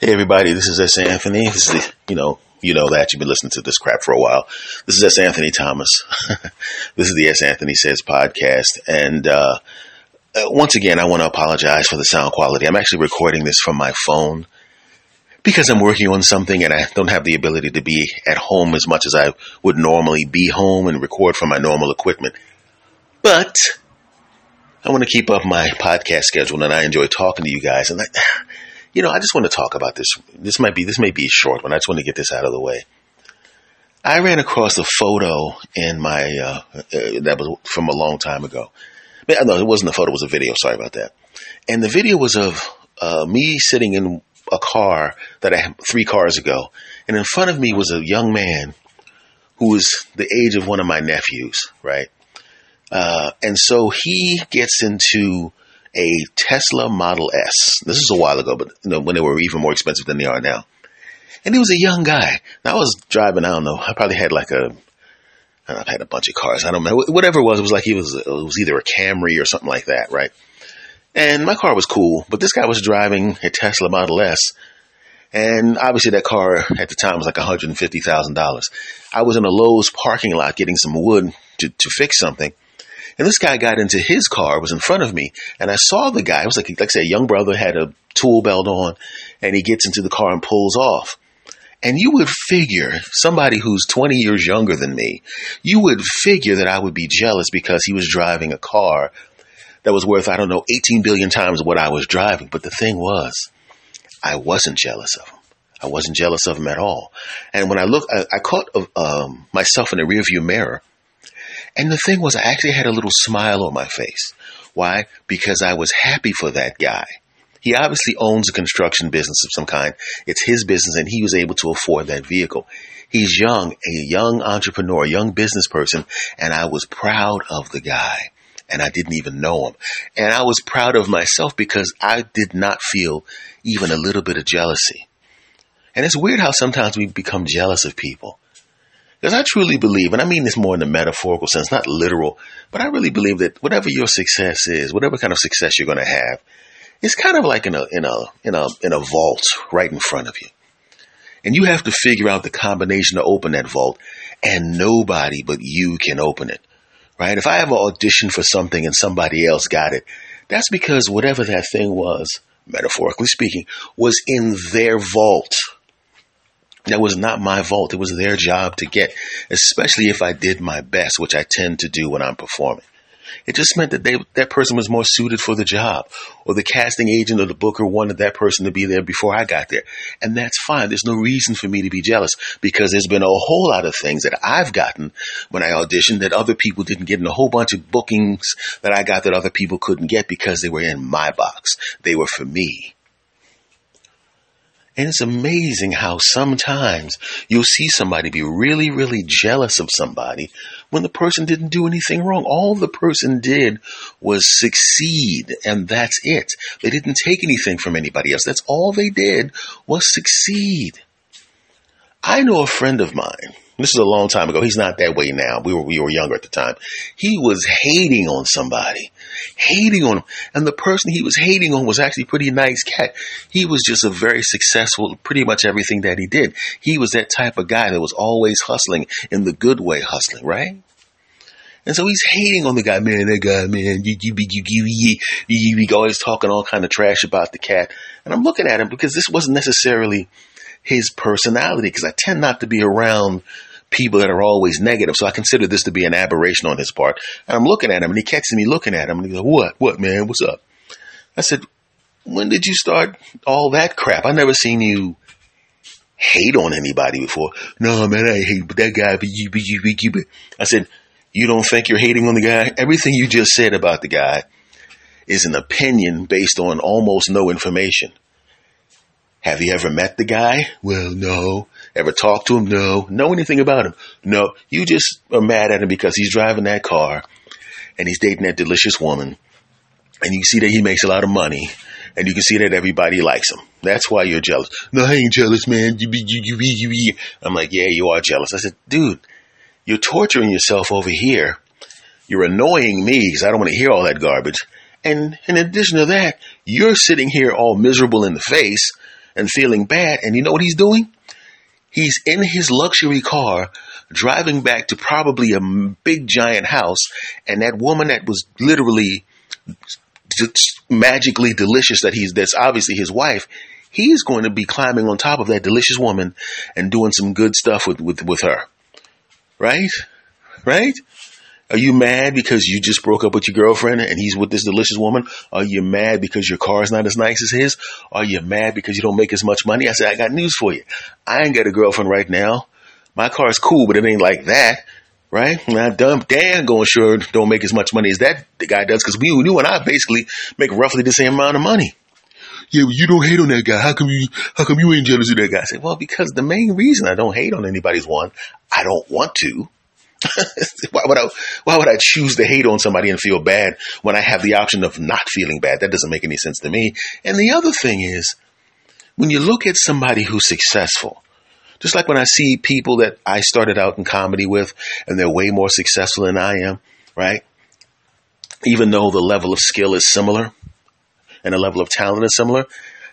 Hey everybody, this is S. Anthony. This is you know, you know that you've been listening to this crap for a while. This is S. Anthony Thomas. this is the S. Anthony Says podcast, and uh, uh, once again, I want to apologize for the sound quality. I'm actually recording this from my phone because I'm working on something and I don't have the ability to be at home as much as I would normally be home and record from my normal equipment. But I want to keep up my podcast schedule, and I enjoy talking to you guys, and I you know, I just want to talk about this. This might be this may be a short one. I just want to get this out of the way. I ran across a photo in my uh, uh, that was from a long time ago. No, it wasn't a photo; it was a video. Sorry about that. And the video was of uh, me sitting in a car that I had three cars ago, and in front of me was a young man who was the age of one of my nephews, right? Uh, and so he gets into a Tesla Model S. This is a while ago, but you know, when they were even more expensive than they are now. And he was a young guy. Now I was driving, I don't know, I probably had like a, I've had a bunch of cars. I don't know, whatever it was, it was like he was, it was either a Camry or something like that, right? And my car was cool, but this guy was driving a Tesla Model S. And obviously that car at the time was like $150,000. I was in a Lowe's parking lot getting some wood to, to fix something. And this guy got into his car, was in front of me, and I saw the guy. It was like, like I said, a young brother had a tool belt on, and he gets into the car and pulls off. And you would figure, somebody who's 20 years younger than me, you would figure that I would be jealous because he was driving a car that was worth, I don't know, 18 billion times what I was driving. But the thing was, I wasn't jealous of him. I wasn't jealous of him at all. And when I look, I, I caught um, myself in the rearview mirror and the thing was, I actually had a little smile on my face. Why? Because I was happy for that guy. He obviously owns a construction business of some kind. It's his business, and he was able to afford that vehicle. He's young, a young entrepreneur, a young business person, and I was proud of the guy. And I didn't even know him. And I was proud of myself because I did not feel even a little bit of jealousy. And it's weird how sometimes we become jealous of people. Because I truly believe, and I mean this more in the metaphorical sense, not literal, but I really believe that whatever your success is, whatever kind of success you're going to have, it's kind of like in a in a in a in a vault right in front of you. And you have to figure out the combination to open that vault, and nobody but you can open it. Right? If I ever auditioned for something and somebody else got it, that's because whatever that thing was, metaphorically speaking, was in their vault. That was not my fault. It was their job to get, especially if I did my best, which I tend to do when I'm performing. It just meant that they, that person was more suited for the job, or the casting agent or the booker wanted that person to be there before I got there. And that's fine. There's no reason for me to be jealous because there's been a whole lot of things that I've gotten when I auditioned that other people didn't get, and a whole bunch of bookings that I got that other people couldn't get because they were in my box. They were for me. And it's amazing how sometimes you'll see somebody be really, really jealous of somebody when the person didn't do anything wrong. All the person did was succeed, and that's it. They didn't take anything from anybody else. That's all they did was succeed. I know a friend of mine this is a long time ago. He's not that way now. We were we were younger at the time. He was hating on somebody, hating on him, and the person he was hating on was actually a pretty nice cat. He was just a very successful, pretty much everything that he did. He was that type of guy that was always hustling in the good way, hustling, right? And so he's hating on the guy, man, that guy, man, you, you, you, you, you, you, you always talking all kind of trash about the cat. And I'm looking at him because this wasn't necessarily his personality because I tend not to be around people that are always negative. So I consider this to be an aberration on his part. And I'm looking at him and he catches me looking at him and he goes, what, what, man, what's up? I said, when did you start all that crap? I never seen you hate on anybody before. No, man, I hate that guy. I said, you don't think you're hating on the guy? Everything you just said about the guy is an opinion based on almost no information. Have you ever met the guy? Well, no. Ever talk to him? No. Know anything about him? No. You just are mad at him because he's driving that car and he's dating that delicious woman. And you see that he makes a lot of money. And you can see that everybody likes him. That's why you're jealous. No, I ain't jealous, man. I'm like, yeah, you are jealous. I said, dude, you're torturing yourself over here. You're annoying me because I don't want to hear all that garbage. And in addition to that, you're sitting here all miserable in the face and feeling bad. And you know what he's doing? He's in his luxury car driving back to probably a big giant house. And that woman that was literally magically delicious that he's, that's obviously his wife, he's going to be climbing on top of that delicious woman and doing some good stuff with, with, with her. Right? Right? Are you mad because you just broke up with your girlfriend and he's with this delicious woman? Are you mad because your car is not as nice as his? Are you mad because you don't make as much money? I said, I got news for you. I ain't got a girlfriend right now. My car is cool, but it ain't like that. Right? Now, dumb Dan going sure don't make as much money as that the guy does because we, you and I basically make roughly the same amount of money. Yeah, but you don't hate on that guy. How come you, how come you ain't jealous of that guy? I said, well, because the main reason I don't hate on anybody's one, I don't want to. why would I why would I choose to hate on somebody and feel bad when I have the option of not feeling bad? That doesn't make any sense to me. And the other thing is when you look at somebody who's successful, just like when I see people that I started out in comedy with and they're way more successful than I am, right? Even though the level of skill is similar and the level of talent is similar,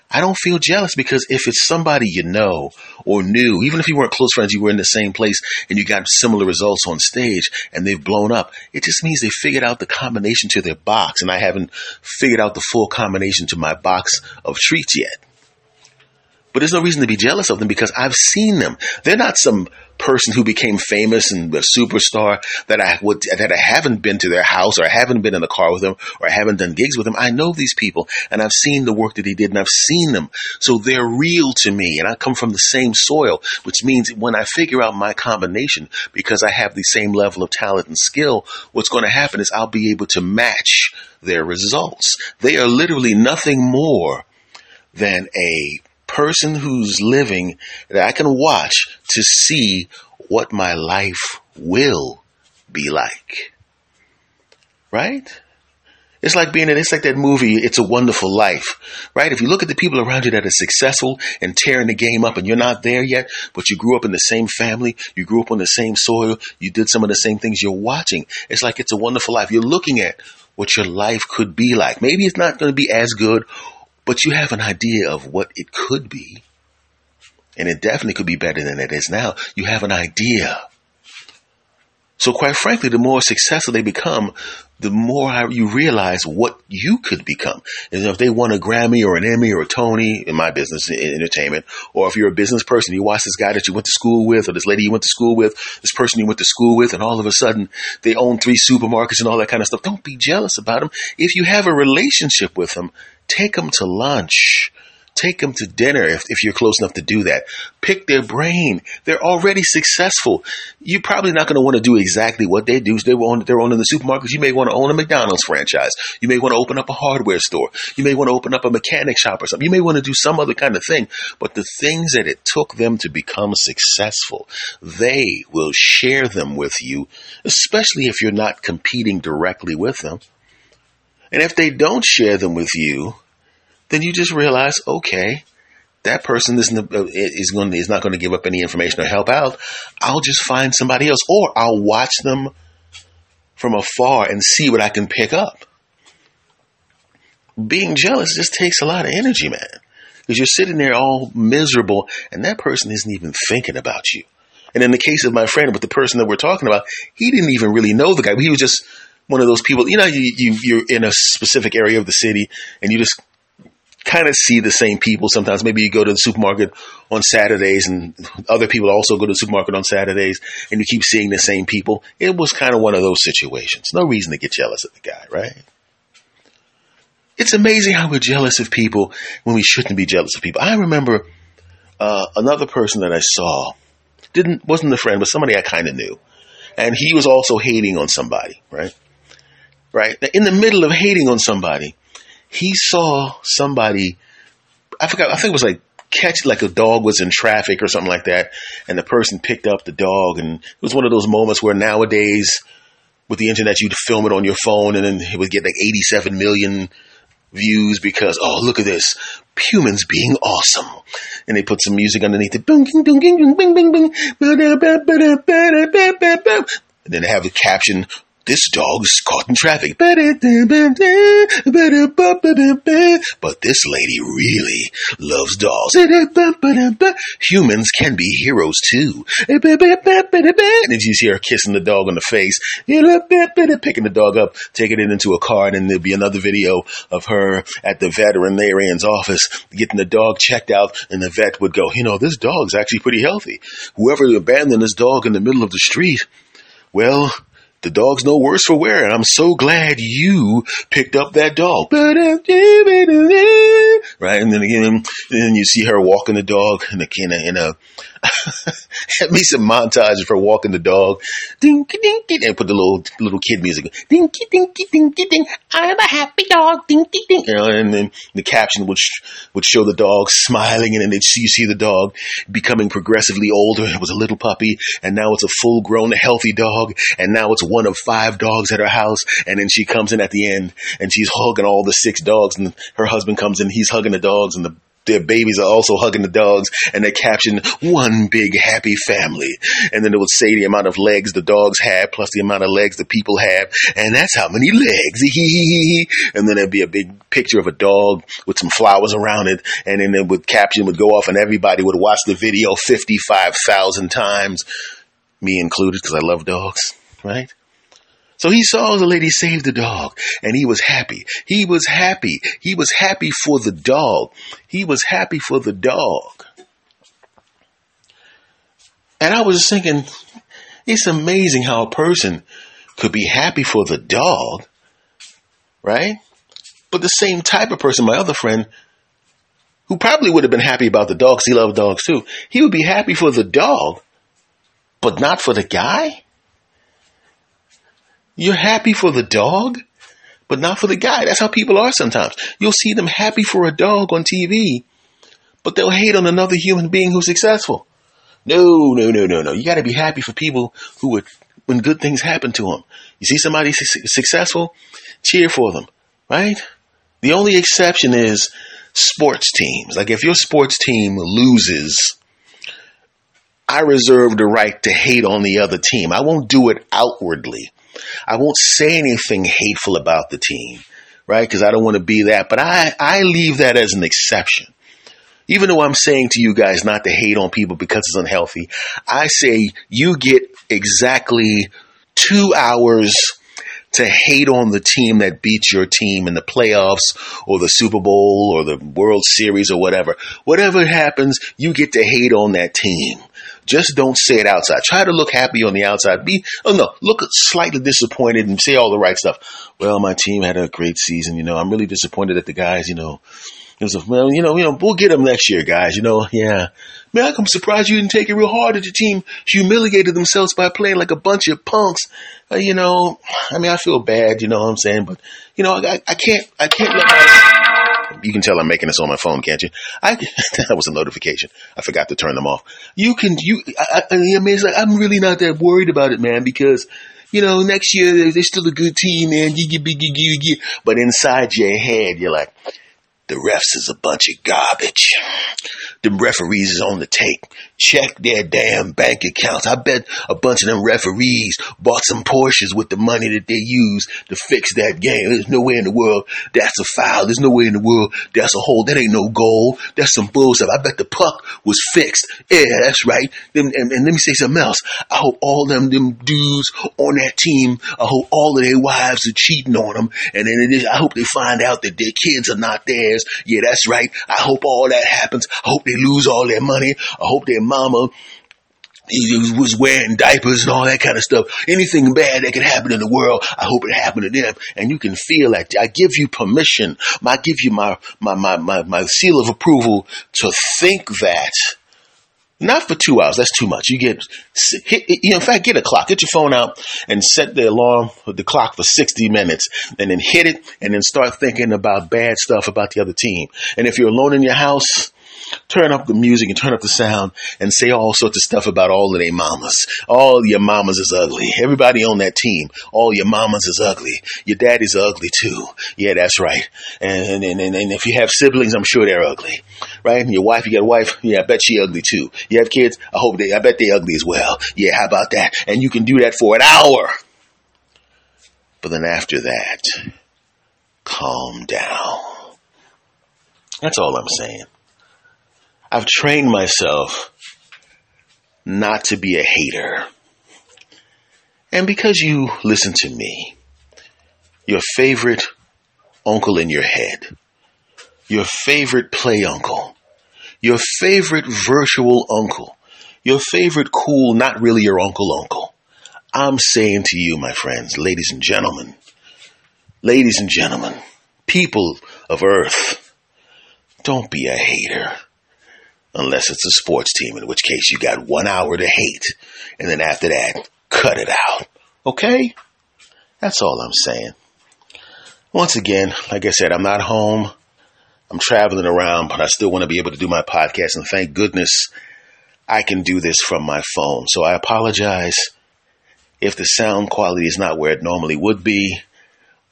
I don't feel jealous because if it's somebody you know or knew, even if you weren't close friends, you were in the same place and you got similar results on stage and they've blown up, it just means they figured out the combination to their box and I haven't figured out the full combination to my box of treats yet. But there's no reason to be jealous of them because I've seen them. They're not some person who became famous and a superstar that I would that I haven't been to their house or I haven't been in the car with them or I haven't done gigs with them. I know these people and I've seen the work that they did and I've seen them. So they're real to me and I come from the same soil, which means when I figure out my combination because I have the same level of talent and skill, what's going to happen is I'll be able to match their results. They are literally nothing more than a person who's living that I can watch to see what my life will be like. Right? It's like being in, it's like that movie, It's a Wonderful Life, right? If you look at the people around you that are successful and tearing the game up and you're not there yet, but you grew up in the same family, you grew up on the same soil, you did some of the same things you're watching. It's like It's a Wonderful Life. You're looking at what your life could be like. Maybe it's not going to be as good but you have an idea of what it could be. And it definitely could be better than it is now. You have an idea. So quite frankly, the more successful they become, the more you realize what you could become. And if they won a Grammy or an Emmy or a Tony in my business in entertainment, or if you're a business person, you watch this guy that you went to school with, or this lady you went to school with, this person you went to school with, and all of a sudden they own three supermarkets and all that kind of stuff. Don't be jealous about them. If you have a relationship with them, take them to lunch. Take them to dinner if, if you're close enough to do that. Pick their brain. They're already successful. You're probably not going to want to do exactly what they do. They own, they're owning the supermarkets. You may want to own a McDonald's franchise. You may want to open up a hardware store. You may want to open up a mechanic shop or something. You may want to do some other kind of thing. But the things that it took them to become successful, they will share them with you, especially if you're not competing directly with them. And if they don't share them with you, then you just realize, okay, that person isn't uh, is going is not going to give up any information or help out. I'll just find somebody else, or I'll watch them from afar and see what I can pick up. Being jealous just takes a lot of energy, man, because you're sitting there all miserable, and that person isn't even thinking about you. And in the case of my friend with the person that we're talking about, he didn't even really know the guy. He was just one of those people. You know, you, you you're in a specific area of the city, and you just kind of see the same people sometimes. Maybe you go to the supermarket on Saturdays and other people also go to the supermarket on Saturdays and you keep seeing the same people. It was kind of one of those situations. No reason to get jealous of the guy, right? It's amazing how we're jealous of people when we shouldn't be jealous of people. I remember uh, another person that I saw didn't wasn't a friend, but somebody I kind of knew, and he was also hating on somebody, right? Right? In the middle of hating on somebody, he saw somebody, I forgot, I think it was like catch like a dog was in traffic or something like that, and the person picked up the dog, and it was one of those moments where nowadays with the internet you'd film it on your phone, and then it would get like 87 million views because oh look at this. Humans being awesome. And they put some music underneath it. And then they have a caption this dog's caught in traffic. But this lady really loves dogs. Humans can be heroes too. And then you see her kissing the dog on the face, picking the dog up, taking it into a car, and then there'll be another video of her at the veterinarian's office getting the dog checked out, and the vet would go, you know, this dog's actually pretty healthy. Whoever abandoned this dog in the middle of the street, well, the dog's no worse for wear, and I'm so glad you picked up that dog. Right, and then again, and then you see her walking the dog in a in a, Have me some montage of her walking the dog. Ding, ding, and put the little little kid music. Ding, ding, ding, ding. I'm a happy dog. Ding, ding. You know, and then the caption would sh- would show the dog smiling, and then you see the dog becoming progressively older. It was a little puppy, and now it's a full grown, healthy dog, and now it's one of five dogs at her house. And then she comes in at the end, and she's hugging all the six dogs, and her husband comes in, he's hugging the dogs, and the their babies are also hugging the dogs and they caption one big happy family. And then it would say the amount of legs the dogs have plus the amount of legs the people have. And that's how many legs. and then there'd be a big picture of a dog with some flowers around it. And then it would caption would go off and everybody would watch the video 55,000 times, me included, because I love dogs, right? So he saw the lady save the dog and he was happy. He was happy. He was happy for the dog. He was happy for the dog. And I was thinking, it's amazing how a person could be happy for the dog, right? But the same type of person, my other friend, who probably would have been happy about the dog, he loved dogs too, he would be happy for the dog, but not for the guy? You're happy for the dog, but not for the guy. That's how people are sometimes. You'll see them happy for a dog on TV, but they'll hate on another human being who's successful. No, no, no, no, no. You got to be happy for people who would, when good things happen to them. You see somebody su- successful, cheer for them, right? The only exception is sports teams. Like if your sports team loses, I reserve the right to hate on the other team. I won't do it outwardly. I won't say anything hateful about the team, right? Because I don't want to be that. But I, I leave that as an exception. Even though I'm saying to you guys not to hate on people because it's unhealthy, I say you get exactly two hours to hate on the team that beats your team in the playoffs or the Super Bowl or the World Series or whatever. Whatever happens, you get to hate on that team. Just don't say it outside. Try to look happy on the outside. Be, oh no, look slightly disappointed and say all the right stuff. Well, my team had a great season. You know, I'm really disappointed at the guys, you know, it was a, well, you know, you know, we'll get them next year, guys. You know, yeah. Man, I'm surprised you didn't take it real hard that your team humiliated themselves by playing like a bunch of punks. Uh, you know, I mean, I feel bad. You know what I'm saying? But you know, I, I can't, I can't let my you can tell I'm making this on my phone, can't you? I that was a notification. I forgot to turn them off. You can you. I, I, I mean, it's like I'm really not that worried about it, man, because you know next year they're still a good team, man. But inside your head, you're like, the refs is a bunch of garbage. The referees is on the tape. Check their damn bank accounts. I bet a bunch of them referees bought some Porsches with the money that they used to fix that game. There's no way in the world that's a foul. There's no way in the world that's a hole. That ain't no goal. That's some bullshit. I bet the puck was fixed. Yeah, that's right. And, and, and let me say something else. I hope all them them dudes on that team. I hope all of their wives are cheating on them. And then it is, I hope they find out that their kids are not theirs. Yeah, that's right. I hope all that happens. I hope they lose all their money. I hope their mama he was wearing diapers and all that kind of stuff. Anything bad that could happen in the world, I hope it happened to them. And you can feel that. I give you permission. I give you my, my, my, my, my seal of approval to think that. Not for two hours. That's too much. You get, hit, in fact, get a clock. Get your phone out and set the alarm, the clock for 60 minutes and then hit it and then start thinking about bad stuff about the other team. And if you're alone in your house, turn up the music and turn up the sound and say all sorts of stuff about all of their mamas. All your mamas is ugly. Everybody on that team, all your mamas is ugly. Your daddy's ugly too. Yeah, that's right. And, and, and, and if you have siblings, I'm sure they're ugly. Right? And your wife, you got a wife? Yeah, I bet she ugly too. You have kids? I hope they, I bet they ugly as well. Yeah, how about that? And you can do that for an hour. But then after that, calm down. That's all I'm saying. I've trained myself not to be a hater. And because you listen to me, your favorite uncle in your head, your favorite play uncle, your favorite virtual uncle, your favorite cool, not really your uncle uncle. I'm saying to you, my friends, ladies and gentlemen, ladies and gentlemen, people of earth, don't be a hater. Unless it's a sports team, in which case you got one hour to hate. And then after that, cut it out. Okay? That's all I'm saying. Once again, like I said, I'm not home. I'm traveling around, but I still want to be able to do my podcast. And thank goodness I can do this from my phone. So I apologize if the sound quality is not where it normally would be.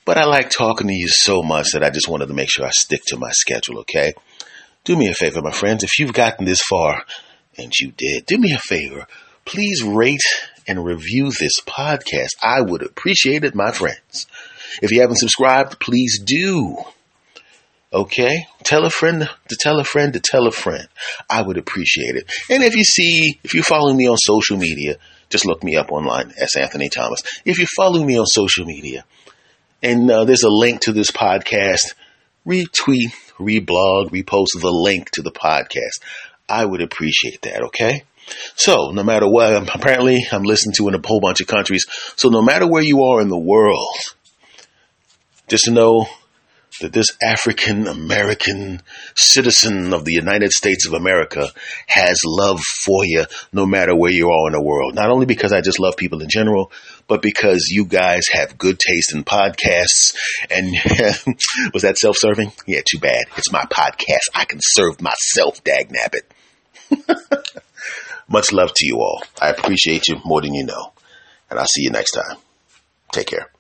But I like talking to you so much that I just wanted to make sure I stick to my schedule, okay? Do me a favor, my friends. If you've gotten this far, and you did, do me a favor. Please rate and review this podcast. I would appreciate it, my friends. If you haven't subscribed, please do. Okay? Tell a friend to tell a friend to tell a friend. I would appreciate it. And if you see, if you follow me on social media, just look me up online, S. Anthony Thomas. If you follow me on social media, and uh, there's a link to this podcast, retweet, reblog, repost the link to the podcast. I would appreciate that, okay? So, no matter what, um, apparently I'm listening to in a whole bunch of countries. So, no matter where you are in the world, just know that this African American citizen of the United States of America has love for you no matter where you are in the world. Not only because I just love people in general, but because you guys have good taste in podcasts. And was that self serving? Yeah, too bad. It's my podcast. I can serve myself, dag nabbit. Much love to you all. I appreciate you more than you know. And I'll see you next time. Take care.